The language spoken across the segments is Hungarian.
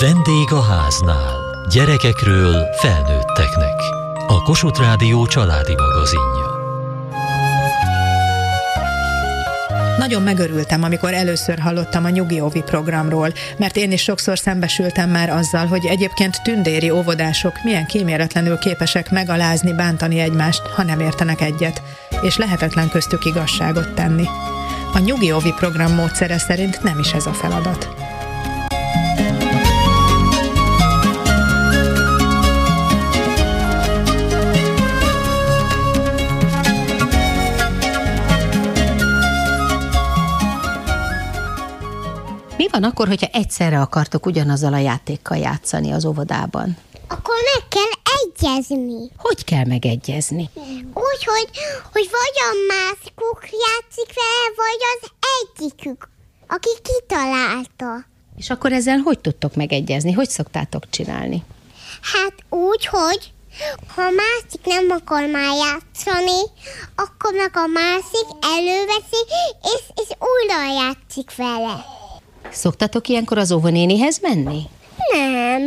Vendég a háznál. Gyerekekről felnőtteknek. A Kossuth Rádió családi magazinja. Nagyon megörültem, amikor először hallottam a Nyugi Ovi programról, mert én is sokszor szembesültem már azzal, hogy egyébként tündéri óvodások milyen kíméletlenül képesek megalázni, bántani egymást, ha nem értenek egyet, és lehetetlen köztük igazságot tenni. A Nyugi Ovi program módszere szerint nem is ez a feladat. Mi van akkor, hogyha egyszerre akartok ugyanazzal a játékkal játszani az óvodában? Akkor meg kell egyezni. Hogy kell megegyezni? Úgy, hogy, hogy vagy a másikuk játszik vele, vagy az egyikük, aki kitalálta. És akkor ezzel hogy tudtok megegyezni? Hogy szoktátok csinálni? Hát úgy, hogy ha a másik nem akar már játszani, akkor meg a másik előveszi, és, és újra játszik vele. Szoktatok ilyenkor az óvonénihez menni? Nem.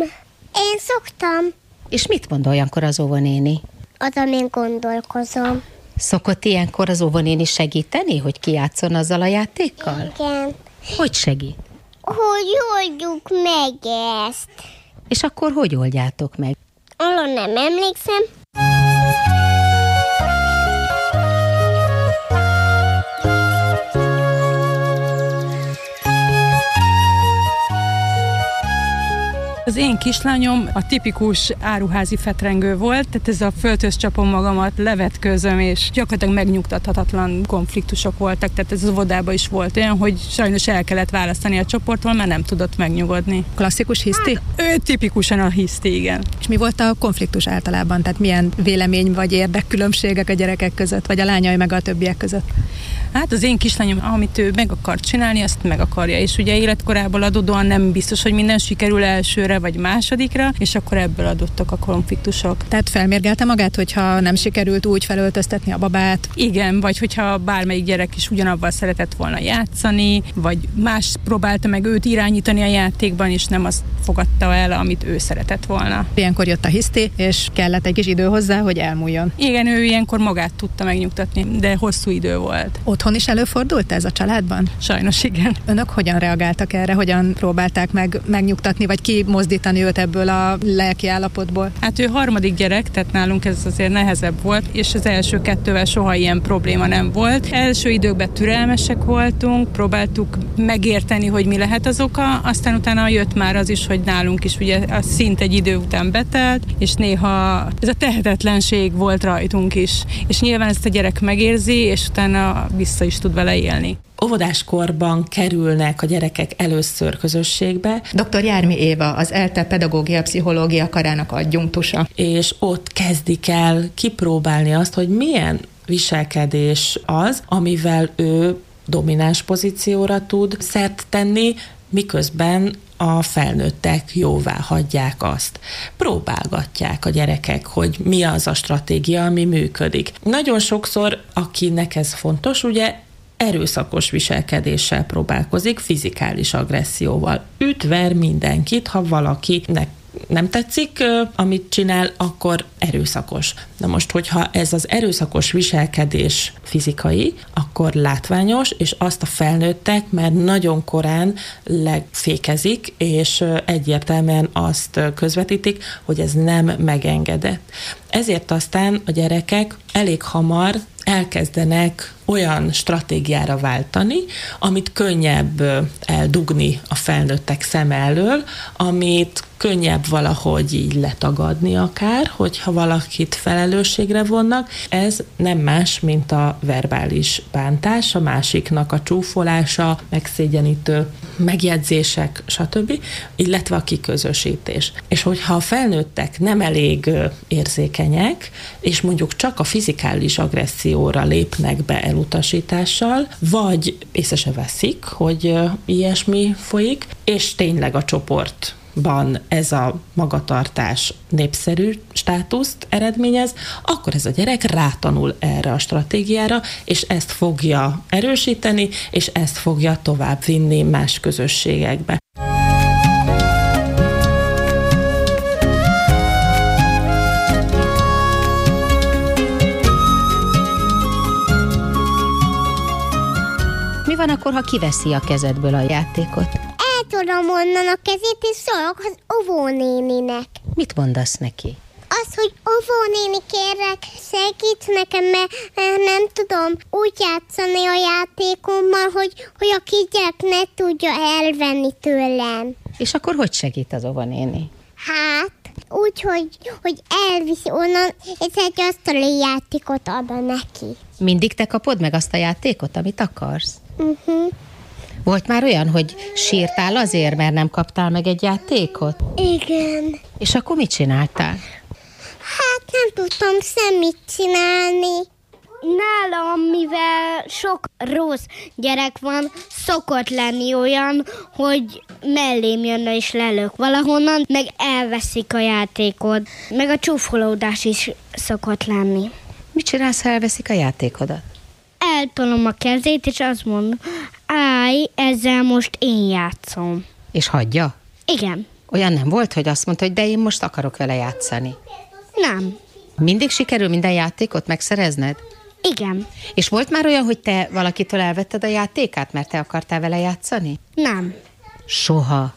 Én szoktam. És mit mond olyankor az óvonéni? Az, amin gondolkozom. Szokott ilyenkor az óvonéni segíteni, hogy kijátszon azzal a játékkal? Igen. Hogy segít? Hogy oldjuk meg ezt? És akkor hogy oldjátok meg? Arra nem emlékszem. Az én kislányom a tipikus áruházi fetrengő volt, tehát ez a földhöz csapom magamat, levetközöm, és gyakorlatilag megnyugtathatatlan konfliktusok voltak, tehát ez az óvodában is volt olyan, hogy sajnos el kellett választani a csoporttól, mert nem tudott megnyugodni. Klasszikus hiszti? Ő tipikusan a hiszti, igen. És mi volt a konfliktus általában? Tehát milyen vélemény vagy érdekkülönbségek a gyerekek között, vagy a lányai meg a többiek között? Hát az én kislányom, amit ő meg akar csinálni, azt meg akarja, és ugye életkorából adódóan nem biztos, hogy minden sikerül elsőre vagy másodikra, és akkor ebből adottak a konfliktusok. Tehát felmérgelte magát, hogyha nem sikerült úgy felöltöztetni a babát? Igen, vagy hogyha bármelyik gyerek is ugyanabban szeretett volna játszani, vagy más próbálta meg őt irányítani a játékban, és nem azt fogadta el, amit ő szeretett volna. Ilyenkor jött a hiszti, és kellett egy kis idő hozzá, hogy elmúljon. Igen, ő ilyenkor magát tudta megnyugtatni, de hosszú idő volt. Otthon is előfordult ez a családban? Sajnos igen. Önök hogyan reagáltak erre, hogyan próbálták meg megnyugtatni, vagy kimozdítani őt ebből a lelki állapotból? Hát ő harmadik gyerek, tehát nálunk ez azért nehezebb volt, és az első kettővel soha ilyen probléma nem volt. Első időkben türelmesek voltunk, próbáltuk megérteni, hogy mi lehet az oka, aztán utána jött már az is, hogy nálunk is ugye a szint egy idő után betelt, és néha ez a tehetetlenség volt rajtunk is. És nyilván ezt a gyerek megérzi, és utána vissza is tud vele élni óvodáskorban kerülnek a gyerekek először közösségbe. Dr. Jármi Éva, az ELTE pedagógia pszichológia karának adjunktusa. És ott kezdik el kipróbálni azt, hogy milyen viselkedés az, amivel ő domináns pozícióra tud szert tenni, miközben a felnőttek jóvá hagyják azt. Próbálgatják a gyerekek, hogy mi az a stratégia, ami működik. Nagyon sokszor, akinek ez fontos, ugye erőszakos viselkedéssel próbálkozik, fizikális agresszióval. Üt, ver mindenkit, ha valakinek nem tetszik, amit csinál, akkor erőszakos. Na most, hogyha ez az erőszakos viselkedés fizikai, akkor látványos, és azt a felnőttek mert nagyon korán legfékezik, és egyértelműen azt közvetítik, hogy ez nem megengedett. Ezért aztán a gyerekek elég hamar elkezdenek olyan stratégiára váltani, amit könnyebb eldugni a felnőttek szem elől, amit könnyebb valahogy így letagadni akár, hogyha valakit felelősségre vonnak. Ez nem más, mint a verbális bántás, a másiknak a csúfolása, megszégyenítő megjegyzések, stb., illetve a kiközösítés. És hogyha a felnőttek nem elég érzékenyek, és mondjuk csak a fizikális agresszióra lépnek be elutasítással, vagy észre se veszik, hogy ilyesmi folyik, és tényleg a csoport ban ez a magatartás népszerű státuszt eredményez, akkor ez a gyerek rátanul erre a stratégiára, és ezt fogja erősíteni, és ezt fogja tovább vinni más közösségekbe. Mi van akkor, ha kiveszi a kezedből a játékot? Eltolom onnan a kezét, és szólok az óvónéninek. Mit mondasz neki? Az, hogy óvónéni kérlek, segíts nekem, mert, nem tudom úgy játszani a játékommal, hogy, hogy a kisgyerek ne tudja elvenni tőlem. És akkor hogy segít az óvonéni? Hát, úgy, hogy, hogy elviszi onnan, és egy asztali játékot ad neki. Mindig te kapod meg azt a játékot, amit akarsz? Uh-huh. Volt már olyan, hogy sírtál azért, mert nem kaptál meg egy játékot? Igen. És akkor mit csináltál? Hát nem tudtam semmit csinálni. Nálam, mivel sok rossz gyerek van, szokott lenni olyan, hogy mellém jönne és lelök valahonnan, meg elveszik a játékot, meg a csúfolódás is szokott lenni. Mit csinálsz, ha elveszik a játékodat? Eltolom a kezét, és azt mondom, állj, ezzel most én játszom. És hagyja? Igen, Olyan nem volt, hogy azt mondta, hogy de én most akarok vele játszani. nem, Mindig sikerül minden játékot megszerezned? igen, És volt már olyan, hogy te valakitől elvetted a játékát, mert te akartál vele játszani? nem, Soha.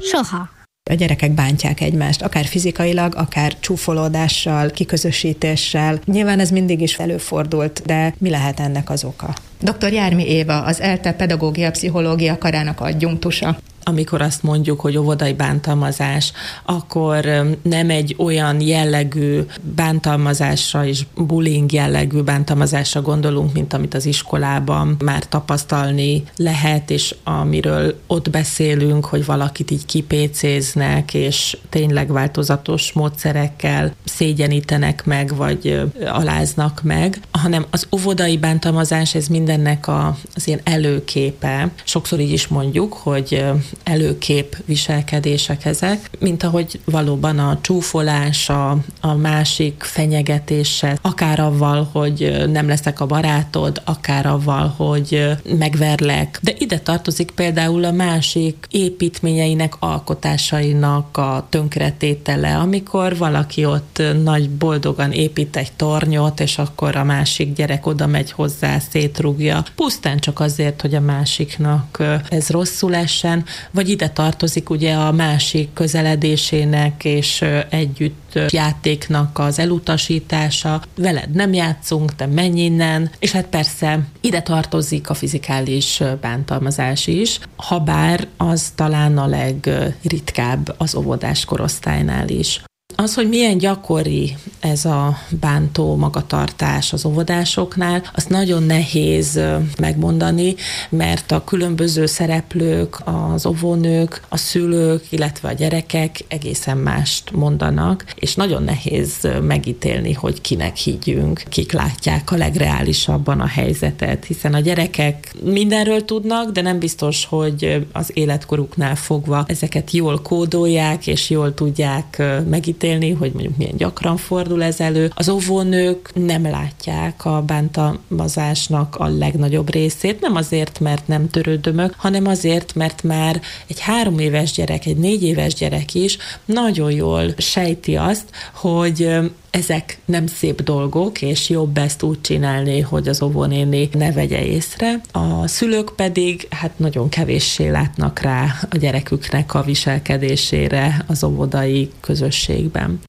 soha. A gyerekek bántják egymást, akár fizikailag, akár csúfolódással, kiközösítéssel. Nyilván ez mindig is előfordult, de mi lehet ennek az oka? Dr. Jármi Éva, az ELTE pedagógia pszichológia karának adjunktusa. Amikor azt mondjuk, hogy óvodai bántalmazás, akkor nem egy olyan jellegű bántalmazásra és bullying jellegű bántalmazásra gondolunk, mint amit az iskolában már tapasztalni lehet, és amiről ott beszélünk, hogy valakit így kipécéznek, és tényleg változatos módszerekkel szégyenítenek meg, vagy aláznak meg, hanem az óvodai bántalmazás, ez mindennek a, az ilyen előképe. Sokszor így is mondjuk, hogy előkép viselkedések ezek, mint ahogy valóban a csúfolás, a, a másik fenyegetése, akár avval, hogy nem leszek a barátod, akár avval, hogy megverlek. De ide tartozik például a másik építményeinek, alkotásainak a tönkretétele, amikor valaki ott nagy boldogan épít egy tornyot, és akkor a másik gyerek oda megy hozzá, szétrugja, pusztán csak azért, hogy a másiknak ez rosszul essen, vagy ide tartozik ugye a másik közeledésének és együtt játéknak az elutasítása, veled nem játszunk, te menj innen, és hát persze ide tartozik a fizikális bántalmazás is, ha bár az talán a legritkább az óvodás korosztálynál is. Az, hogy milyen gyakori ez a bántó magatartás az óvodásoknál, azt nagyon nehéz megmondani, mert a különböző szereplők, az óvónők, a szülők, illetve a gyerekek egészen mást mondanak, és nagyon nehéz megítélni, hogy kinek higgyünk, kik látják a legreálisabban a helyzetet, hiszen a gyerekek mindenről tudnak, de nem biztos, hogy az életkoruknál fogva ezeket jól kódolják, és jól tudják ö, megítélni, hogy mondjuk milyen gyakran fordul ez elő. Az óvónők nem látják a bántalmazásnak a legnagyobb részét, nem azért, mert nem törődömök, hanem azért, mert már egy három éves gyerek, egy négy éves gyerek is nagyon jól sejti azt, hogy ezek nem szép dolgok, és jobb ezt úgy csinálni, hogy az óvónéni ne vegye észre. A szülők pedig hát nagyon kevéssé látnak rá a gyereküknek a viselkedésére az óvodai közösségben.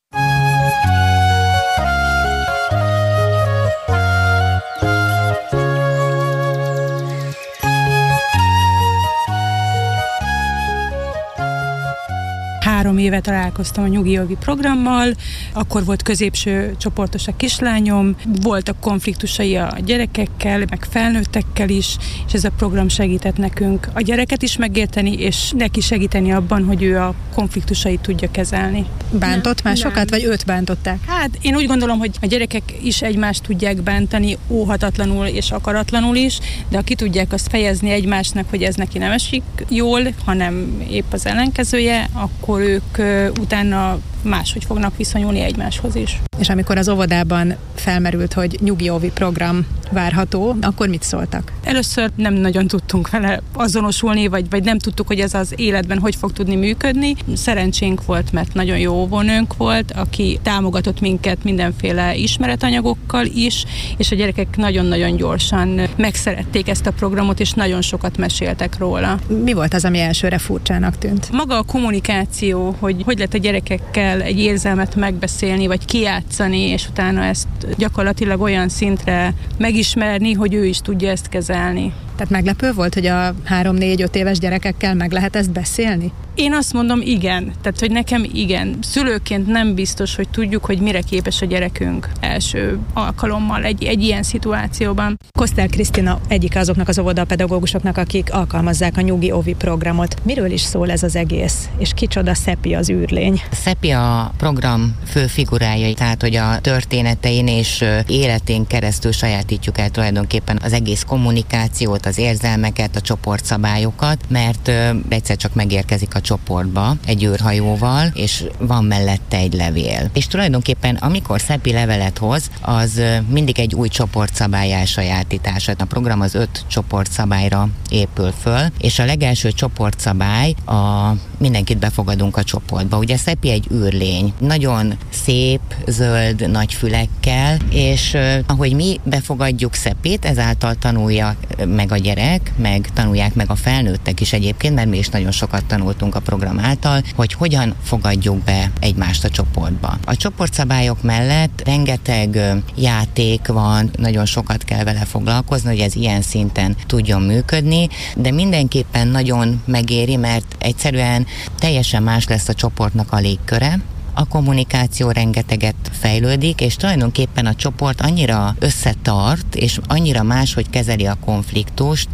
Három éve találkoztam a nyugi jogi programmal, akkor volt középső csoportos a kislányom, voltak konfliktusai a gyerekekkel, meg felnőttekkel is, és ez a program segített nekünk a gyereket is megérteni, és neki segíteni abban, hogy ő a konfliktusait tudja kezelni. Bántott másokat, vagy őt bántották? Hát én úgy gondolom, hogy a gyerekek is egymást tudják bántani óhatatlanul és akaratlanul is, de ha ki tudják azt fejezni egymásnak, hogy ez neki nem esik jól, hanem épp az ellenkezője, akkor ők utána máshogy fognak viszonyulni egymáshoz is. És amikor az óvodában felmerült, hogy nyugi program várható, akkor mit szóltak? Először nem nagyon tudtunk vele azonosulni, vagy, vagy nem tudtuk, hogy ez az életben hogy fog tudni működni. Szerencsénk volt, mert nagyon jó óvónőnk volt, aki támogatott minket mindenféle ismeretanyagokkal is, és a gyerekek nagyon-nagyon gyorsan megszerették ezt a programot, és nagyon sokat meséltek róla. Mi volt az, ami elsőre furcsának tűnt? Maga a kommunikáció, hogy hogy lehet a gyerekekkel egy érzelmet megbeszélni, vagy kijátszani, és utána ezt gyakorlatilag olyan szintre megismerni, hogy ő is tudja ezt kezelni. Tehát meglepő volt, hogy a három-négy-öt éves gyerekekkel meg lehet ezt beszélni? Én azt mondom, igen. Tehát, hogy nekem igen. Szülőként nem biztos, hogy tudjuk, hogy mire képes a gyerekünk első alkalommal egy, egy ilyen szituációban. Kosztel Krisztina egyik azoknak az óvodapedagógusoknak, akik alkalmazzák a nyugi ovi programot. Miről is szól ez az egész? És kicsoda Szepi az űrlény? Szepi a program fő figurája, tehát hogy a történetein és életén keresztül sajátítjuk el tulajdonképpen az egész kommunikációt, az érzelmeket, a csoportszabályokat, mert egyszer csak megérkezik a csoportba egy űrhajóval, és van mellette egy levél. És tulajdonképpen amikor Szepi levelet hoz, az mindig egy új csoportszabály elsajátítása. A program az öt csoportszabályra épül föl, és a legelső csoportszabály a mindenkit befogadunk a csoportba. Ugye Szepi egy űrlény, nagyon szép, zöld, nagy fülekkel, és ahogy mi befogadjuk Szepét, ezáltal tanulja meg a gyerek, meg tanulják meg a felnőttek is egyébként, mert mi is nagyon sokat tanultunk a program által, hogy hogyan fogadjuk be egymást a csoportba. A csoportszabályok mellett rengeteg játék van, nagyon sokat kell vele foglalkozni, hogy ez ilyen szinten tudjon működni, de mindenképpen nagyon megéri, mert egyszerűen teljesen más lesz a csoportnak a légköre, a kommunikáció rengeteget fejlődik, és tulajdonképpen a csoport annyira összetart, és annyira más, hogy kezeli a konfliktust.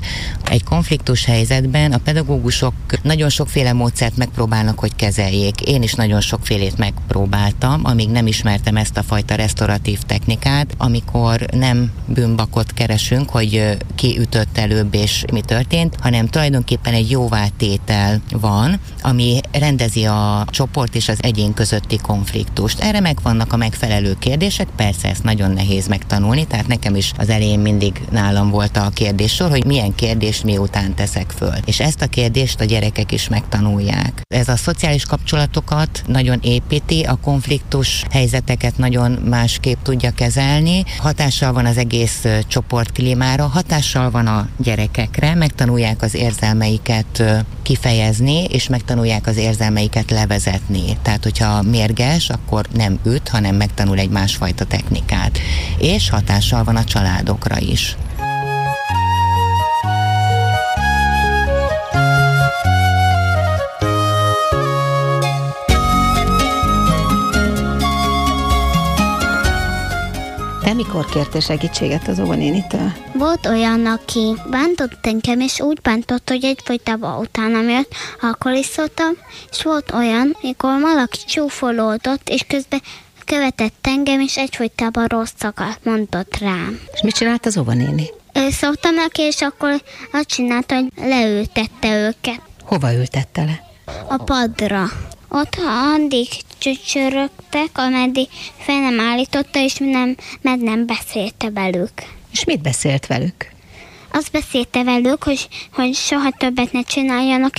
Egy konfliktus helyzetben a pedagógusok nagyon sokféle módszert megpróbálnak, hogy kezeljék. Én is nagyon sokfélét megpróbáltam, amíg nem ismertem ezt a fajta restauratív technikát, amikor nem bűnbakot keresünk, hogy ki ütött előbb és mi történt, hanem tulajdonképpen egy jóváltétel van, ami rendezi a csoport és az egyén között közötti konfliktust. Erre megvannak a megfelelő kérdések, persze ezt nagyon nehéz megtanulni, tehát nekem is az elején mindig nálam volt a kérdéssor, hogy milyen kérdést miután teszek föl. És ezt a kérdést a gyerekek is megtanulják. Ez a szociális kapcsolatokat nagyon építi, a konfliktus helyzeteket nagyon másképp tudja kezelni, hatással van az egész csoportklímára, hatással van a gyerekekre, megtanulják az érzelmeiket kifejezni, és megtanulják az érzelmeiket levezetni. Tehát, hogyha mérges, akkor nem üt, hanem megtanul egy másfajta technikát. És hatással van a családokra is. Mikor kértél segítséget az óvonénitől? Volt olyan, aki bántott engem, és úgy bántott, hogy egyfolytában utána jött, alkoholisztoltam, és volt olyan, amikor valaki csúfolódott, és közben követett engem, és egyfolytában rosszakat mondott rám. És mit csinált az óvonéni? Ő szóltam neki, és akkor azt csinálta, hogy leültette őket. Hova ültette le? A padra. Ott addig csöcsörögtek, ameddig fel nem állította, és nem, mert nem beszélte velük. És mit beszélt velük? Azt beszélte velük, hogy, hogy soha többet ne csináljanak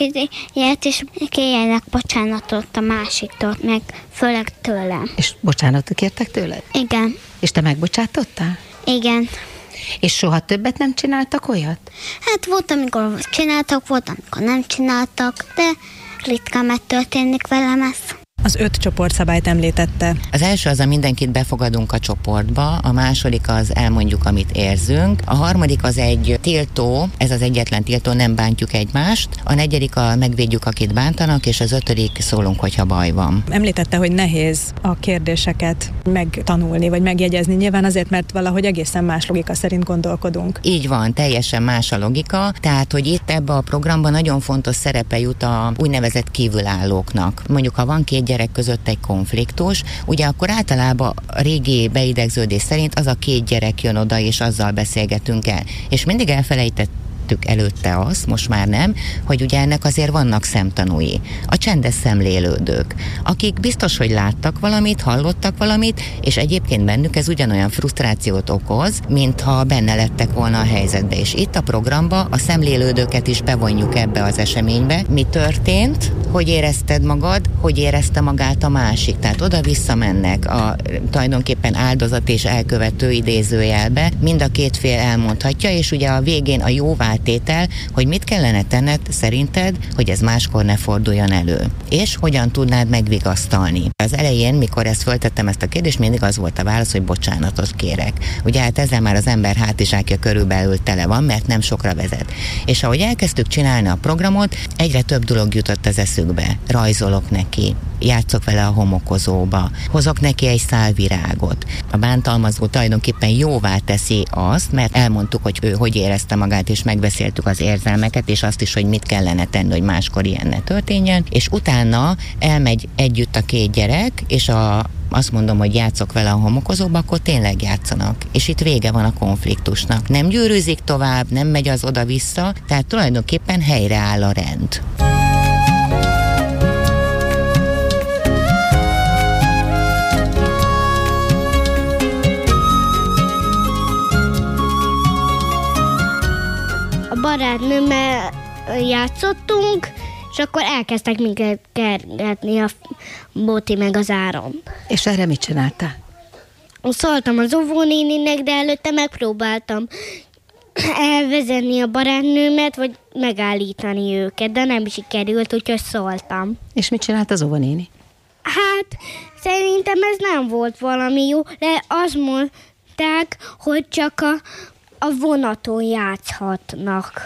ilyet, és kérjenek bocsánatot a másiktól, meg főleg tőlem. És bocsánatot kértek tőled? Igen. És te megbocsátottál? Igen. És soha többet nem csináltak olyat? Hát volt, amikor csináltak, volt, amikor nem csináltak, de ritkán megtörténik velem ez. Az öt csoportszabályt említette. Az első az a mindenkit befogadunk a csoportba, a második az elmondjuk, amit érzünk, a harmadik az egy tiltó, ez az egyetlen tiltó, nem bántjuk egymást, a negyedik a megvédjük, akit bántanak, és az ötödik szólunk, hogyha baj van. Említette, hogy nehéz a kérdéseket megtanulni, vagy megjegyezni, nyilván azért, mert valahogy egészen más logika szerint gondolkodunk. Így van, teljesen más a logika, tehát, hogy itt ebbe a programban nagyon fontos szerepe jut a úgynevezett kívülállóknak. Mondjuk, ha van két gyerek között egy konfliktus, ugye akkor általában a régi beidegződés szerint az a két gyerek jön oda, és azzal beszélgetünk el. És mindig elfelejtett tettük előtte azt, most már nem, hogy ugye ennek azért vannak szemtanúi. A csendes szemlélődők, akik biztos, hogy láttak valamit, hallottak valamit, és egyébként bennük ez ugyanolyan frusztrációt okoz, mintha benne lettek volna a helyzetbe. És itt a programba a szemlélődőket is bevonjuk ebbe az eseménybe. Mi történt, hogy érezted magad, hogy érezte magát a másik. Tehát oda-vissza mennek a tulajdonképpen áldozat és elkövető idézőjelbe. Mind a két fél elmondhatja, és ugye a végén a jóváltétel, hogy mit kellene tenned szerinted, hogy ez máskor ne forduljon elő. És hogyan tudnád megvigasztalni. Az elején, mikor ezt föltettem ezt a kérdést, mindig az volt a válasz, hogy bocsánatot kérek. Ugye hát ezzel már az ember hátizsákja körülbelül tele van, mert nem sokra vezet. És ahogy elkezdtük csinálni a programot, egyre több dolog jutott az eszükbe. Rajzolok neki, játszok vele a homokozóba, hozok neki egy szál virágot. A bántalmazó tulajdonképpen jóvá teszi azt, mert elmondtuk, hogy ő hogy érezte magát, és megbeszéltük az érzelmeket, és azt is, hogy mit kellene tenni, hogy máskor ilyen ne történjen, és utána elmegy együtt a két gyerek, és a, azt mondom, hogy játszok vele a homokozóba, akkor tényleg játszanak. És itt vége van a konfliktusnak. Nem gyűrűzik tovább, nem megy az oda-vissza, tehát tulajdonképpen helyreáll a rend. Barátnőmmel játszottunk, és akkor elkezdtek minket kergetni a Bóti meg az áron. És erre mit csináltál? Szóltam az óvónéninek, de előtte megpróbáltam elvezetni a barátnőmet, vagy megállítani őket, de nem sikerült, úgyhogy szóltam. És mit csinált az óvónéni? Hát, szerintem ez nem volt valami jó, de azt mondták, hogy csak a, a vonaton játszhatnak.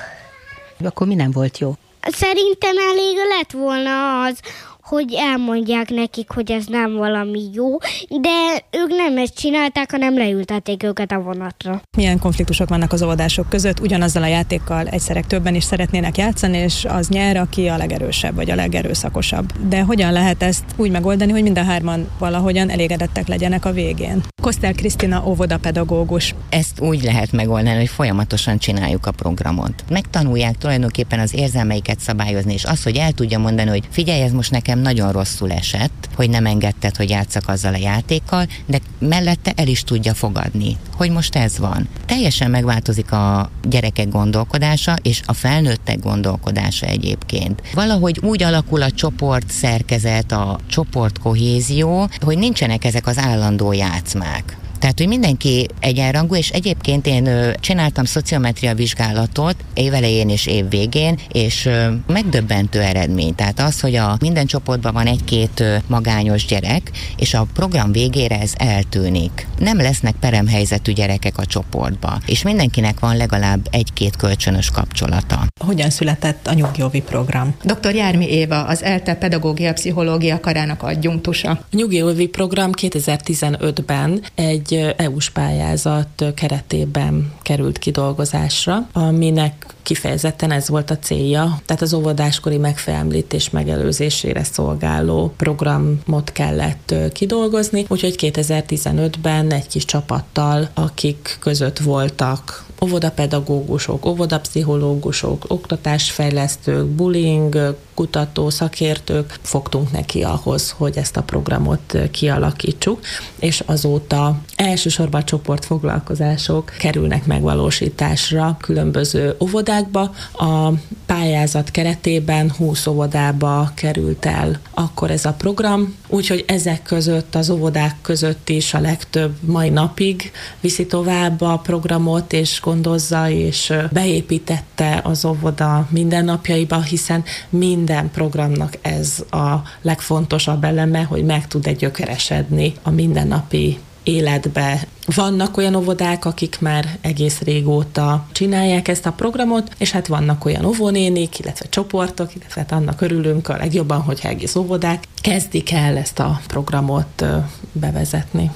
Akkor mi nem volt jó? Szerintem elég lett volna az, hogy elmondják nekik, hogy ez nem valami jó, de ők nem ezt csinálták, hanem leültették őket a vonatra. Milyen konfliktusok vannak az óvodások között? Ugyanazzal a játékkal egyszerek többen is szeretnének játszani, és az nyer, aki a legerősebb vagy a legerőszakosabb. De hogyan lehet ezt úgy megoldani, hogy mind a hárman valahogyan elégedettek legyenek a végén? Kosztel Krisztina óvodapedagógus. Ezt úgy lehet megoldani, hogy folyamatosan csináljuk a programot. Megtanulják tulajdonképpen az érzelmeiket szabályozni, és az, hogy el tudja mondani, hogy figyelj, ez most nekem nagyon rosszul esett, hogy nem engedted, hogy játszak azzal a játékkal, de mellette el is tudja fogadni, hogy most ez van. Teljesen megváltozik a gyerekek gondolkodása, és a felnőttek gondolkodása egyébként. Valahogy úgy alakul a csoport szerkezet, a csoport kohézió, hogy nincsenek ezek az állandó játszmák. Tehát, hogy mindenki egyenrangú, és egyébként én csináltam szociometria vizsgálatot évelején és év végén, és megdöbbentő eredmény. Tehát az, hogy a minden csoportban van egy-két magányos gyerek, és a program végére ez eltűnik. Nem lesznek peremhelyzetű gyerekek a csoportba, és mindenkinek van legalább egy-két kölcsönös kapcsolata. Hogyan született a Nyugjovi program? Dr. Jármi Éva, az ELTE pedagógia pszichológia karának adjunktusa. A Nyugjovi program 2015-ben egy egy EU-s pályázat keretében került kidolgozásra, aminek kifejezetten ez volt a célja, tehát az óvodáskori megfemlítés megelőzésére szolgáló programot kellett kidolgozni, úgyhogy 2015-ben egy kis csapattal, akik között voltak óvodapedagógusok, óvodapszichológusok, oktatásfejlesztők, bullying, kutató, szakértők fogtunk neki ahhoz, hogy ezt a programot kialakítsuk, és azóta elsősorban csoportfoglalkozások kerülnek megvalósításra. Különböző óvodákba. A pályázat keretében 20 óvodába került el akkor ez a program, úgyhogy ezek között az óvodák között is a legtöbb mai napig viszi tovább a programot, és gondozza, és beépítette az óvoda mindennapjaiba, hiszen minden programnak ez a legfontosabb eleme, hogy meg tud egy gyökeresedni a mindennapi életbe. Vannak olyan óvodák, akik már egész régóta csinálják ezt a programot, és hát vannak olyan óvónénik, illetve csoportok, illetve hát annak örülünk a legjobban, hogyha egész óvodák kezdik el ezt a programot bevezetni.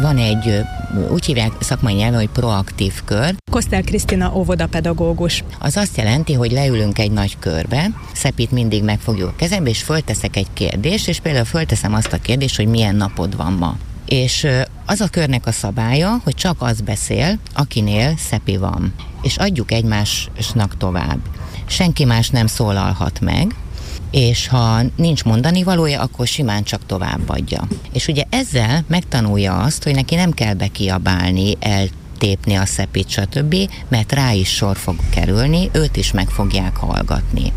Van egy, úgy hívják szakmai nyelven, hogy proaktív kör. Kosztel Krisztina óvodapedagógus. Az azt jelenti, hogy leülünk egy nagy körbe, Szepit mindig megfogjuk a kezembe, és fölteszek egy kérdést, és például fölteszem azt a kérdést, hogy milyen napod van ma. És az a körnek a szabálya, hogy csak az beszél, akinél szepi van. És adjuk egymásnak tovább. Senki más nem szólalhat meg, és ha nincs mondani valója, akkor simán csak továbbadja. És ugye ezzel megtanulja azt, hogy neki nem kell bekiabálni, el tépni a szepit, stb., mert rá is sor fog kerülni, őt is meg fogják hallgatni.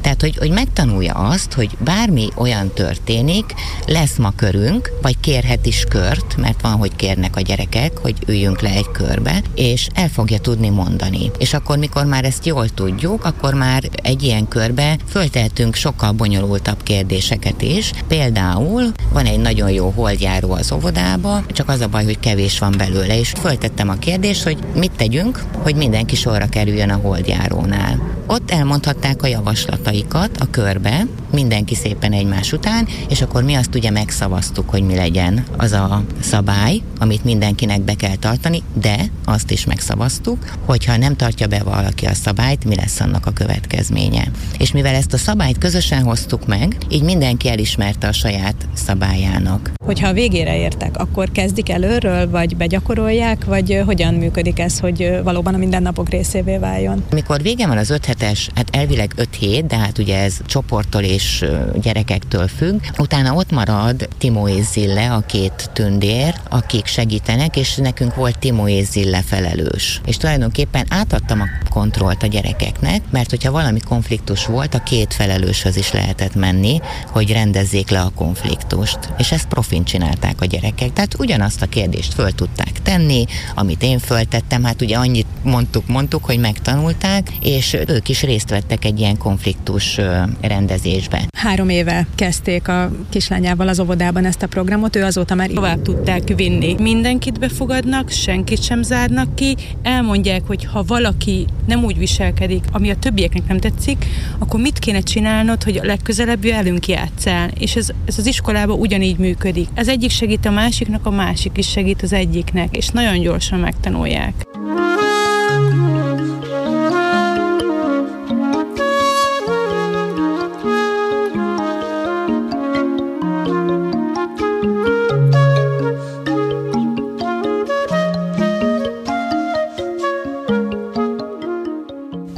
Tehát, hogy, hogy megtanulja azt, hogy bármi olyan történik, lesz ma körünk, vagy kérhet is kört, mert van, hogy kérnek a gyerekek, hogy üljünk le egy körbe, és el fogja tudni mondani. És akkor, mikor már ezt jól tudjuk, akkor már egy ilyen körbe föltehetünk sokkal bonyolultabb kérdéseket is. Például van egy nagyon jó holdjáró az óvodába, csak az a baj, hogy kevés van belőle, és föltettem a kérdést, hogy mit tegyünk, hogy mindenki sorra kerüljön a holdjárónál. Ott elmondhatták a javaslataikat a körbe, mindenki szépen egymás után, és akkor mi azt ugye megszavaztuk, hogy mi legyen az a szabály, amit mindenkinek be kell tartani, de azt is megszavaztuk, hogyha nem tartja be valaki a szabályt, mi lesz annak a következménye. És mivel ezt a szabályt közösen hoztuk meg, így mindenki elismerte a saját szabályának. Hogyha a végére értek, akkor kezdik előről, vagy begyakorolják, vagy hogyan működik ez, hogy valóban a mindennapok részévé váljon? Mikor vége van az 5 hetes, hát elvileg 5 hét, de hát ugye ez csoporttól és gyerekektől függ. Utána ott marad Timó és Zille, a két tündér, akik segítenek, és nekünk volt Timó és Zille felelős. És tulajdonképpen átadtam a kontrollt a gyerekeknek, mert hogyha valami konfliktus volt, a két felelőshöz is lehetett menni, hogy rendezzék le a konfliktust. És ezt profin csinálták a gyerekek. Tehát ugyanazt a kérdést föl tudták tenni, amit én föltettem, hát ugye annyit mondtuk, mondtuk, hogy megtanulták, és ők is részt vettek egy ilyen konfliktus rendezésben. Három éve kezdték a kislányával az óvodában ezt a programot, ő azóta már tovább tudták vinni. Mindenkit befogadnak, senkit sem zárnak ki, elmondják, hogy ha valaki nem úgy viselkedik, ami a többieknek nem tetszik, akkor mit kéne csinálnod, hogy a legközelebb velünk játszál. És ez, ez az iskolában ugyanígy működik. Ez egyik segít a másiknak, a másik is segít az egyiknek, és nagyon gyorsan megtanulják.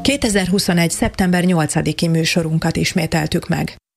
2021. szeptember 8-i műsorunkat ismételtük meg.